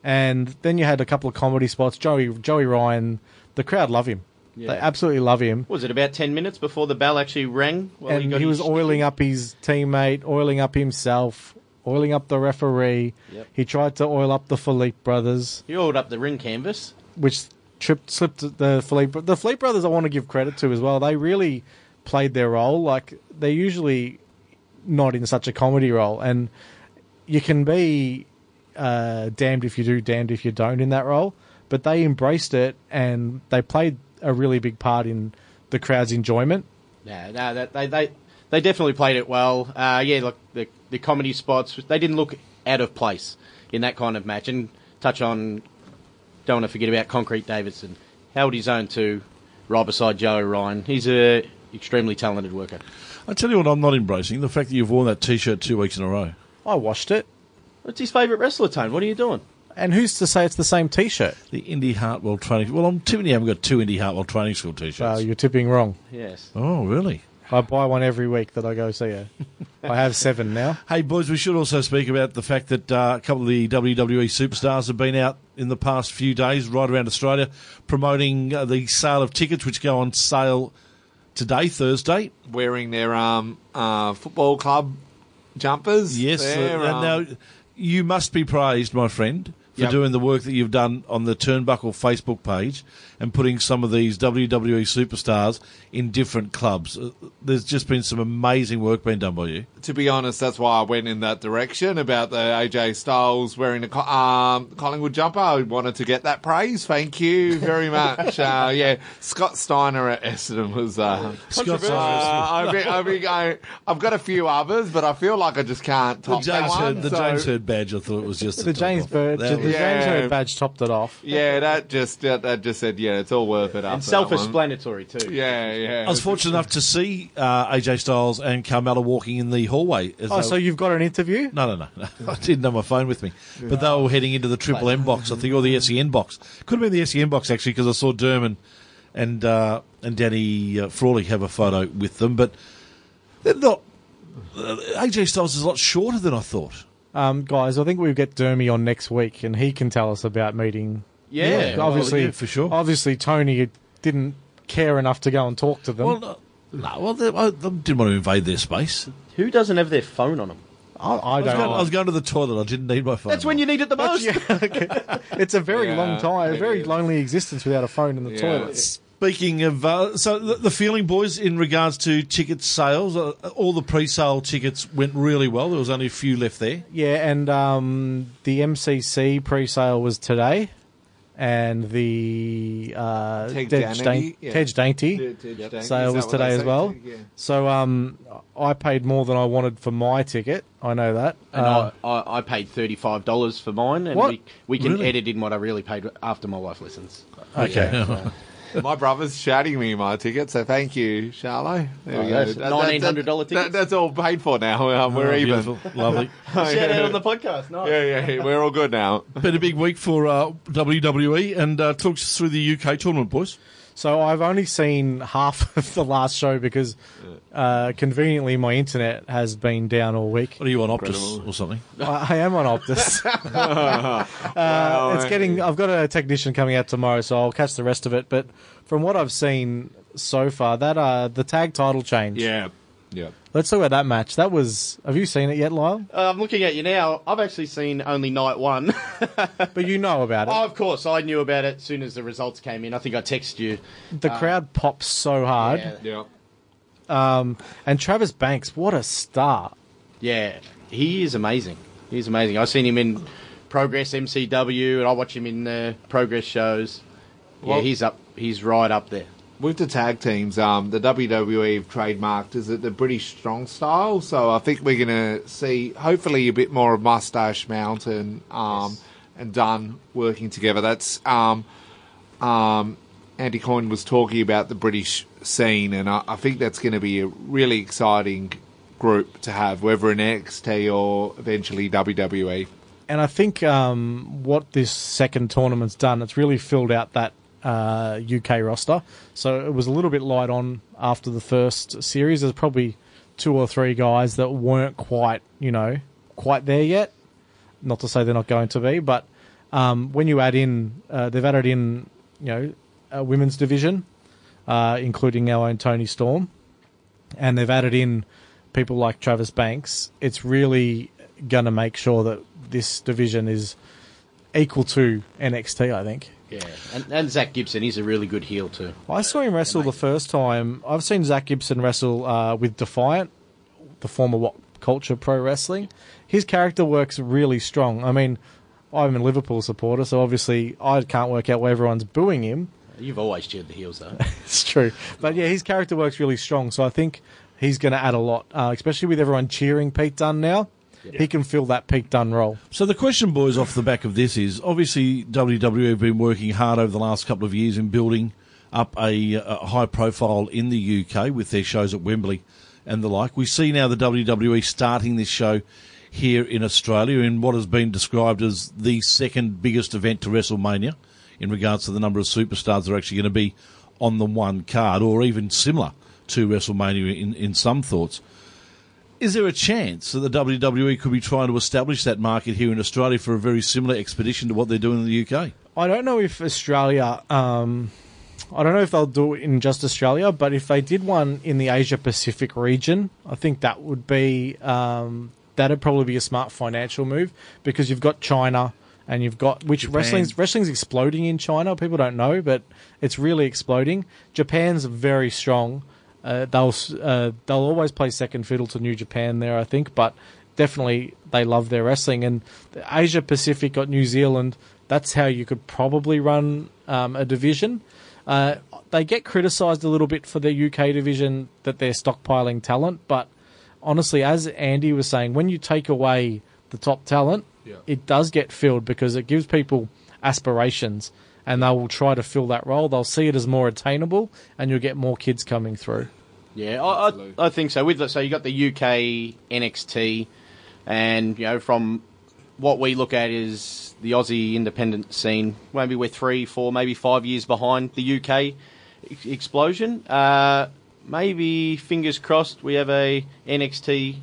And then you had a couple of comedy spots. Joey Joey Ryan, the crowd love him. They absolutely love him. Was it about 10 minutes before the bell actually rang? Well, and got he was his- oiling up his teammate, oiling up himself, oiling up the referee. Yep. He tried to oil up the Philippe brothers. He oiled up the ring canvas. which tripped slipped the Philippe the Philippe brothers I want to give credit to as well. They really played their role. Like they're usually not in such a comedy role, and you can be uh, damned if you do, damned if you don't in that role. But they embraced it, and they played a really big part in the crowd's enjoyment. No, no, that, they, they, they definitely played it well. Uh, yeah, look, the, the comedy spots, they didn't look out of place in that kind of match. And touch on, don't want to forget about Concrete Davidson. Held his own too, right beside Joe Ryan. He's a extremely talented worker. I tell you what, I'm not embracing the fact that you've worn that T-shirt two weeks in a row. I washed it, What's his favourite wrestler, Tone? What are you doing? and who's to say it's the same T-shirt? The Indi Hartwell training. Well, I'm tipping you haven't got two Indi Hartwell training school T-shirts. Well, you're tipping wrong. Yes. oh, really? I buy one every week that I go see her. I have seven now. Hey, boys, we should also speak about the fact that uh, a couple of the WWE superstars have been out in the past few days, right around Australia, promoting uh, the sale of tickets, which go on sale today, Thursday. Wearing their um, uh, football club jumpers. Yes, uh, and um, now you must be praised, my friend, for Yep. doing the work that you've done on the Turnbuckle Facebook page and putting some of these WWE superstars in different clubs. Uh, There's just been some amazing work being done by you. to be honest, that's why I went in that direction about the AJ Styles wearing the Co- um, Collingwood jumper. I wanted to get that praise. Thank you very much. uh, yeah, Scott Steiner at Essendon was. Uh, Scott's uh, I mean, I mean, I, I've got a few others, but I feel like I just can't The top that James, one. Hird, the so- James Hird badge, I thought it was just The James off. Bird, the was- James Yeah. Hird badge topped it off. Yeah, that just that, that just said yeah, it's all worth it. And after self-explanatory too. Yeah, yeah. I was fortunate enough to see uh, AJ Styles and Carmella walking in the hallway. as Oh, they- so you've got an interview? No, no, no, no. I didn't have my phone with me. But they were heading into the Triple M box, I think, or the SEN box. Could have been the SEN box, actually, because I saw Derman and uh, and Danny uh, Frawley have a photo with them. But they're not. Uh, AJ Styles is a lot shorter than I thought. Um, guys, I think we'll get Dermy on next week, and he can tell us about meeting. Yeah, well, obviously, yeah, for sure. Obviously, Tony didn't care enough to go and talk to them. Well, no, no well, they- I didn't want to invade their space. Who doesn't have their phone on them? I, I I was, don't. going, I was going to the toilet. I didn't need my phone. That's when you need it the most. yeah, it's a very Yeah, long time, a very is. lonely existence without a phone in the Yeah. toilet. Speaking of, uh, so the, the feeling, boys, in regards to ticket sales, uh, all the pre-sale tickets went really well. There was only a few left there. Yeah, and um, the MCC pre-sale was today, and the uh, Tej Tej Dainty, Dainty, yeah. Tej Dainty Tej sale was today as well. Yeah. So um, I paid more than I wanted for my ticket. I know that. And Uh, I, I, I paid thirty-five dollars for mine, and What? we, we can Really? edit in what I really paid after my wife listens. okay. My brother's shouting me my ticket, so thank you, Charlo. There Oh, we go. that's That- $1,900 that- tickets? that's all paid for now. Um, we're Oh, even. beautiful. Lovely. Shout out on the podcast. Nice. Yeah, yeah, yeah, we're all good now. Been a big week for uh, WWE, and uh, talk us through the UK tournament, boys. So I've only seen half of the last show because uh, conveniently my internet has been down all week. What are you on Optus or something? I, I am on Optus. uh, it's getting. I've got a technician coming out tomorrow, so I'll catch the rest of it. But from what I've seen so far, that uh, the tag title change. Yeah. Yeah. Let's talk about that match. That was. Have you seen it yet, Lyle? Uh, I'm looking at you now. I've actually seen only night one. But you know about it. oh, of course, I knew about it as soon as the results came in. I think I texted you. the crowd pops so hard. Yeah, Yeah. Um, and Travis Banks, what a star! yeah, he is amazing. He's amazing. I've seen him in Progress MCW, and I watch him in uh, Progress shows. Yeah, he's up. He's right up there. With the tag teams, um, the WWE have trademarked is it the British strong style. So I think we're going to see hopefully a bit more of Moustache Mountain um, and Dunne working together. That's um, um, Andy Coyne was talking about the British scene, and I, I think that's going to be a really exciting group to have, whether in NXT or eventually. WWE. And I think um, what this second tournament's done, it's really filled out that uh, UK roster. So it was a little bit light on after the first series. There's probably two or three guys that weren't quite, you know, quite there yet. Not to say they're not going to be, but um, when you add in, uh, they've added in, you know, a women's division, uh, including our own Toni Storm, and they've added in people like Travis Banks. It's really going to make sure that this division is equal to NXT. I think. Yeah, and, and Zack Gibson, he's a really good heel too. I saw him wrestle the first time. I've seen Zack Gibson wrestle uh, with Defiant, the former What Culture Pro Wrestling. His character works really strong. I mean, I'm a Liverpool supporter, so obviously I can't work out why everyone's booing him. You've always cheered the heels though. It's true. But yeah, his character works really strong, so I think he's going to add a lot, uh, especially with everyone cheering Pete Dunne now. He can fill that Pete Dunne role. So the question, boys, off the back of this is obviously WWE have been working hard over the last couple of years in building up a, a high profile in the UK with their shows at Wembley and the like. We see now the WWE starting this show here in Australia in what has been described as the second biggest event to WrestleMania in regards to the number of superstars that are actually going to be on the one card or even similar to WrestleMania in, in some thoughts. Is there a chance that the WWE could be trying to establish that market here in Australia for a very similar expedition to what they're doing in the UK? I don't know if Australia. Um, I don't know if they'll do it in just Australia, but if they did one in the Asia Pacific region, I think that would be um, that'd probably be a smart financial move because you've got China and you've got which Japan. wrestling's wrestling's exploding in China. People don't know, but it's really exploding. Japan's very strong. Uh, they'll uh, they'll always play second fiddle to New Japan there, I think, but definitely they love their wrestling. And the Asia Pacific got New Zealand. That's how you could probably run um, a division. Uh, they get criticised a little bit for their UK division that they're stockpiling talent, but honestly, as Andy was saying, when you take away the top talent, Yeah. it does get filled because it gives people aspirations and they will try to fill that role. They'll see it as more attainable and you'll get more kids coming through. Yeah, I, I, I think so. With so you got the UK NXT, and you know from what we look at is the Aussie independent scene. Maybe we're three, four, maybe five years behind the UK ex- explosion. Uh, maybe fingers crossed we have a NXT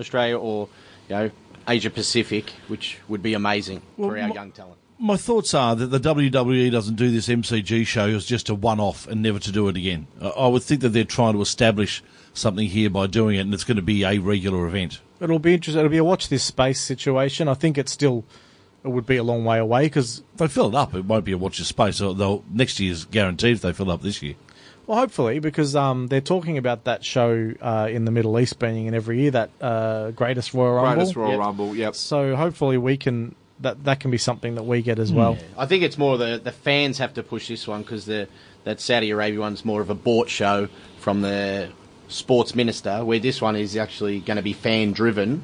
Australia or you know Asia Pacific, which would be amazing Well, for our my- young talent. My thoughts are that the WWE doesn't do this MCG show as just a one off and never to do it again. I I would think that they're trying to establish something here by doing it, and it's going to be a regular event. It'll be interesting. It'll be a watch this space situation. I think it's still it would be a long way away because If they fill it up, it won't be a watch of space. So they'll, next year's guaranteed if they fill up this year. Well, hopefully, because um, they're talking about that show uh, in the Middle East being in every year, that uh, Greatest Royal Rumble. Greatest Royal Yep. Rumble. Yep. So hopefully we can that that can be something that we get as well. I think it's more the the fans have to push this one because the that Saudi Arabia one's more of a bought show from the sports minister, where this one is actually going to be fan driven.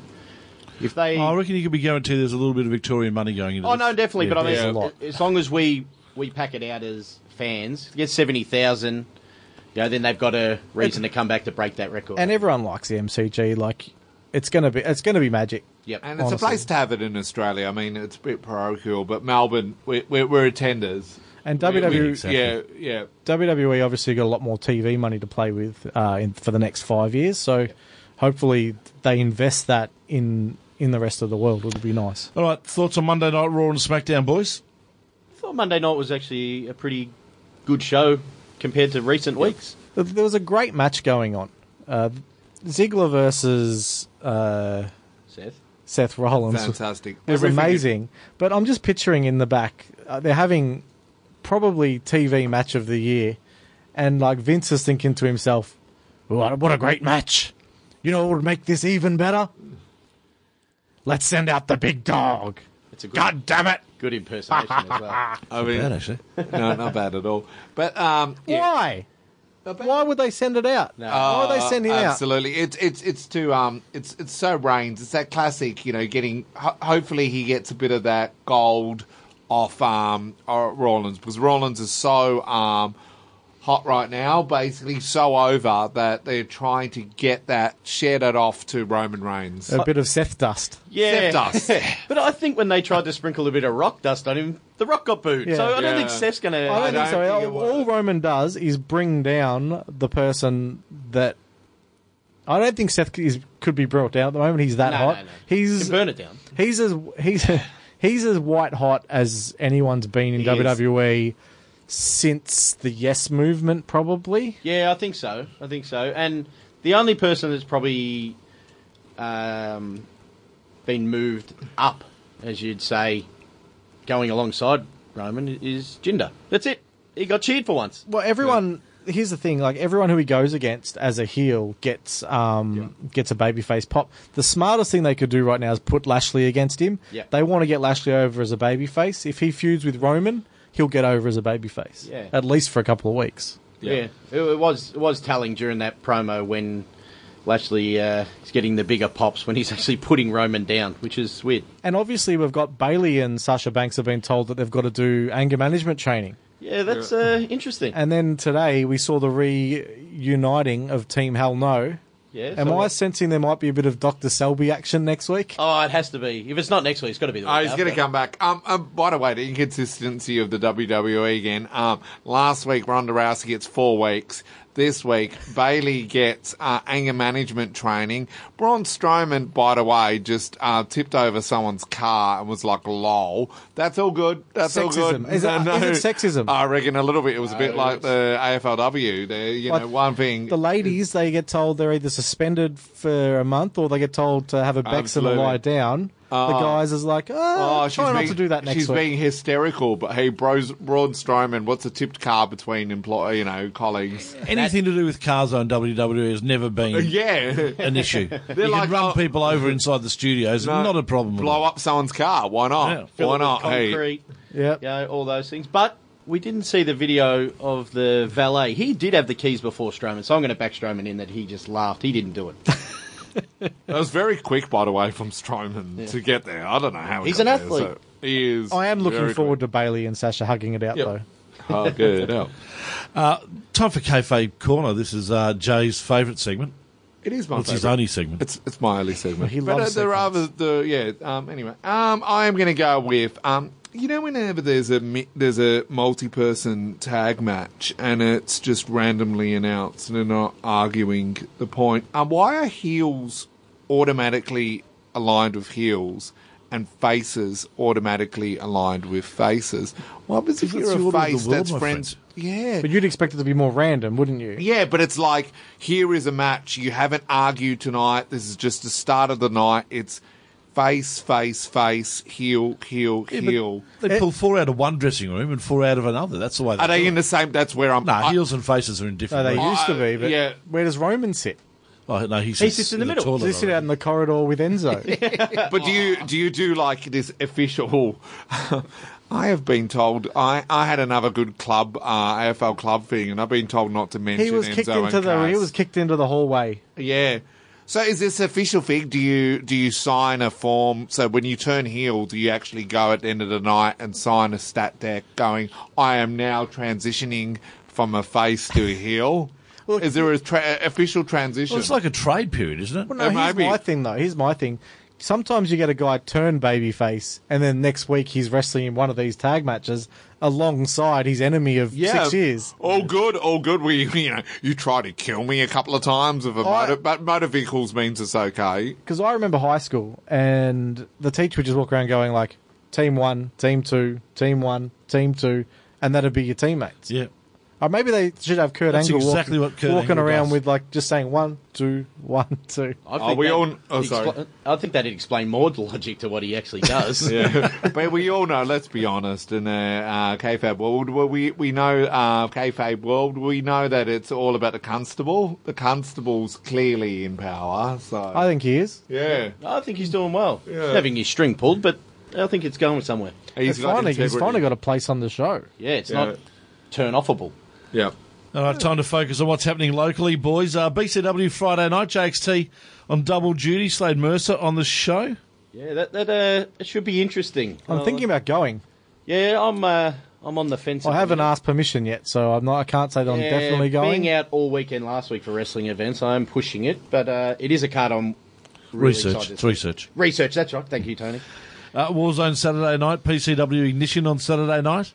If they, oh, I reckon you could be guaranteed there's a little bit of Victorian money going into this. oh this. no, definitely. Yeah, but I there's a mean, lot. as long as we we pack it out as fans, get seventy thousand. You know, then they've got a reason to come back to break that record. And everyone likes the MCG. Like it's gonna be it's gonna be magic. Yep. And it's Honestly. a place to have it in Australia. I mean, it's a bit parochial, but Melbourne, we're, we're, we're attenders. And We- WWE, Exactly. Yeah, yeah. WWE obviously got a lot more TV money to play with uh, in, for the next five years. So hopefully they invest that in in the rest of the world. It Would be nice. All right, thoughts on Monday Night Raw and SmackDown, boys? I thought Monday night was actually a pretty good show compared to recent weeks. There was a great match going on. Uh, Ziggler versus uh, Seth. Seth Rollins Fantastic. It was Everything- amazing. But I'm just picturing in the back, uh, they're having probably TV match of the year, and like Vince is thinking to himself, "What, what a great match! You know what would make this even better? Let's send out the big dog. It's a good, God damn it! good impersonation as well. I mean, Bad, actually. no, not bad at all. But um, yeah. Why? Why would they send it out? Why would they send him out? Absolutely, it's it's it's to um, it's it's so Reigns. It's that classic, you know, getting. Ho- hopefully, he gets a bit of that gold off um Rollins because Rollins is so um hot right now, basically so over that they're trying to get that shared it off to Roman Reigns. A bit of Seth dust. Yeah. Seth dust. but I think when they tried to sprinkle a bit of rock dust on him, the rock got booed. Yeah. So I don't think Seth's going to. I don't, don't think so. think all, all Roman does is bring down the person that. I don't think Seth is, could be brought down at the moment. He's that No, hot. no, no. He's can burn it down. he's as he's he's as white hot as anyone's been in He is. WWE since the Yes movement, probably. Yeah, I think so. I think so. And the only person that's probably um, been moved up, as you'd say, going alongside Roman is Jinder. That's it. He got cheered for once. Well, everyone. Here's the thing: like everyone who he goes against as a heel gets um, gets a babyface pop. The smartest thing they could do right now is put Lashley against him. Yeah. They want to get Lashley over as a babyface. If he feuds with Roman, he'll get over as a babyface. Yeah. At least for a couple of weeks. Yeah, It, it was it was telling during that promo when Lashley uh, is getting the bigger pops when he's actually putting Roman down, which is weird. And obviously, we've got Bayley and Sasha Banks have been told that they've got to do anger management training. Yeah, that's uh, interesting. And then today we saw the reuniting of Team Hell No. Yeah, Am so I sensing there might be a bit of Dr. Shelby action next week? Oh, it has to be. If it's not next week, it's got to be the week Oh, he's going to come back. Um, um, by the way, the inconsistency of the WWE again. Um, last week Ronda Rousey gets four weeks. This week Bayley gets uh, anger management training. Braun Strowman, by the way, just uh, tipped over someone's car and was like, "Lol." That's all good. That's all good. Is it- is it sexism? I reckon a little bit. It was a bit like the AFLW. There, you know, Like, one thing. The ladies, they get told they're either suspended for a month or they get told to have a Bex and lie down. The ah. guys is like, oh, Oh, try not being, to do that next she's week. being hysterical, but hey, bros, Braun Strowman, what's a tipped car between employ, you know, colleagues? Anything to do with cars on WWE has never been uh, Yeah, an issue. you like, can run oh- people over inside the studios, No, not a problem. blow up someone's car. Why not? Yeah. Why it with not? Hey, Concrete, Yep. you know, all those things. But we didn't see the video of the valet. He did have the keys before Strowman, so I'm going to back Strowman in that he just laughed. He didn't do it. that was very quick, by the way, from Strowman to get there. I don't know how he He's got an there, athlete. so he is. I am looking very forward to Bayley and Sasha hugging it out, Yep. though. quick. Oh, good. Oh. Time for Kayfabe Corner. This is uh, Jay's favourite segment. It is my It's his only segment. It's it's my only segment. He but loves uh, there are segments. other the yeah. Um. Anyway, um. I am going to go with um. You know, whenever there's a there's a multi-person tag match and it's just randomly announced and they're not arguing the point. Um. Why are heels automatically aligned with heels? And faces automatically aligned with faces. What happens if you're a face world, that's friends? Yeah, But you'd expect it to be more random, wouldn't you? yeah, but it's like here is a match. You haven't argued tonight. This is just the start of the night. It's face, face, face, heel, heel, Yeah, heel. They pull four out of one dressing room and four out of another. That's the way they Are they in it. the same? That's where I'm. No, I- heels and faces are in No, different they ways. used to be, but yeah. where does Roman sit? Oh, no, he sits, sits in the middle. toilet, Does he sit out in the corridor with Enzo? but do you do you do like this official? I have been told. I, I had another good club, uh, AFL club thing, and I've been told not to mention. he was Enzo kicked into the he was kicked into the hallway. Yeah. So is this official thing? Do you do you sign a form? So when you turn heel, do you actually go at the end of the night and sign a stat deck going, "I am now transitioning from a face to a heel"? is there a tra- official transition? Well, it's like a trade period, isn't it? Well, no, Uh, here's maybe. my thing though. Here's my thing. Sometimes you get a guy turn babyface, and then next week he's wrestling in one of these tag matches alongside his enemy of six years. All good, all good. We, you know, you try to kill me a couple of times with a I- motor, but motor vehicles means it's okay. Because I remember high school, and the teacher would just walk around going like, "Team one, team two, team one, team two, and that'd be your teammates. Yeah. Or maybe they should have Kurt That's Angle exactly walking, what Kurt walking Angle around does. with like just saying one, two, one, two. I Oh, we that all- oh, expl- sorry. I think that'd explain more the logic to what he actually does. Yeah, but we all know. Let's be honest. In the uh, kayfabe world, well, we we know uh, kayfabe world. We know that it's all about the constable. The constable's clearly in power. So I think he is. yeah, I think he's doing well. Yeah. Having his string pulled, but I think it's going somewhere. He's got finally, he's integrity. finally got a place on the show. Yeah, it's Yeah. not turn offable. Yeah. All right, time to focus on what's happening locally, boys. Uh, BCW Friday night, JXT on double duty. Slade Mercer on the show. Yeah, that that uh, it should be interesting. I'm Uh, thinking about going. Yeah, I'm uh, I'm on the fence. I at the haven't minute. asked permission yet, so I'm not. I can't say that I'm Yeah, definitely going. Being out all weekend last week for wrestling events, I am pushing it, but uh, it is a card I'm really Research. excited It's see. research. Research. That's right. Thank you, Tony. Uh, Warzone Saturday night. PCW Ignition on Saturday night.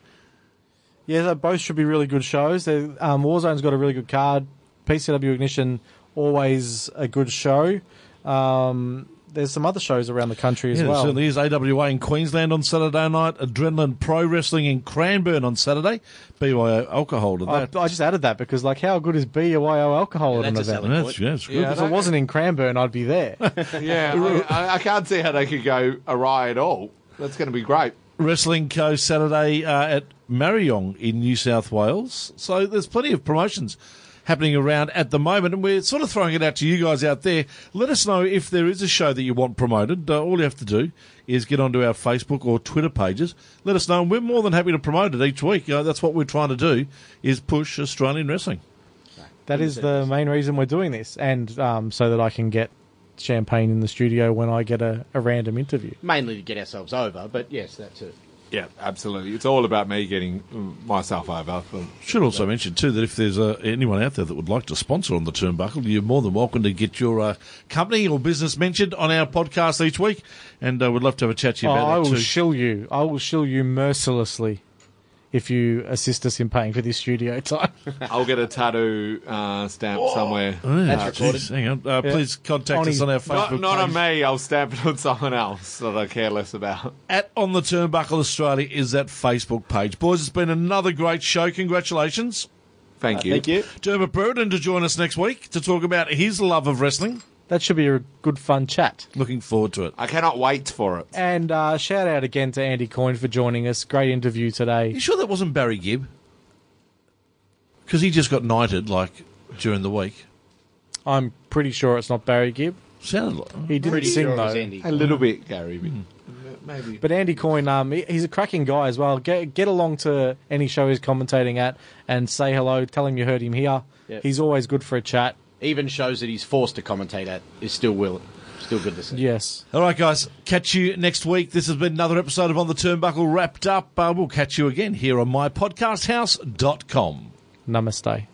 Yeah, they both should be really good shows. They, um, Warzone's got a really good card. PCW Ignition always a good show. Um, there's some other shows around the country as Yeah, there well. certainly is. AWA in Queensland on Saturday night. Adrenaline Pro Wrestling in Cranbourne on Saturday. BYO alcohol to I, that. I just added that because, like, how good is BYO alcohol at an that's a event? selling that's, yeah, it's good. Yeah. If it wasn't in Cranbourne, I'd be there. Yeah, I, I- I can't see how they could go awry at all. That's going to be great. Wrestling Co Saturday uh, at Marryong in New South Wales. So there's plenty of promotions happening around at the moment, and we're sort of throwing it out to you guys out there. Let us know if there is a show that you want promoted. Uh, all you have to do is get onto our Facebook or Twitter pages. Let us know, and we're more than happy to promote it each week. Uh, that's what we're trying to do is push Australian wrestling. That is the main reason we're doing this, and um, so that I can get champagne in the studio when I get a, a random interview. Mainly to get ourselves over, but yes, that's it. Yeah, absolutely. It's all about me getting myself over. For, Should also mention too that if there's uh, anyone out there that would like to sponsor on the Turnbuckle, you're more than welcome to get your uh, company or business mentioned on our podcast each week, and uh, we'd love to have a chat to you about. Oh, about I will too. shill you. I will shill you mercilessly if you assist us in paying for this studio time. I'll get a tattoo uh, stamp somewhere. Oh, yeah, That's recorded. geez, hang on, uh, please contact On us his- on our Not, Facebook not on page. me. I'll stamp it on someone else that I care less about. At on the Turnbuckle Australia is that Facebook page, boys. It's been another great show. Congratulations, Thank you. Thank you. Dermott Brereton, to join us next week to talk about his love of wrestling. That should be a good, fun chat. Looking forward to it. I cannot wait for it. And uh, shout out again to Andy Coyne for joining us. Great interview today. you sure that wasn't Barry Gibb? Because he just got knighted like during the week. I'm pretty sure it's not Barry Gibb. Sounded like. He didn't Pretty sing sure it though. was Andy. A little bit, Gary. but- Maybe. But Andy Coyne, um, he- he's a cracking guy as well. Get get along to any show he's commentating at and say hello. Tell him you heard him here. Yep. He's always good for a chat. Even shows that he's forced to commentate at is still will, still good to see. Yes. All right, guys. Catch you next week. This has been another episode of On the Turnbuckle wrapped up. Uh, we'll catch you again here on mypodcasthouse.com. Namaste.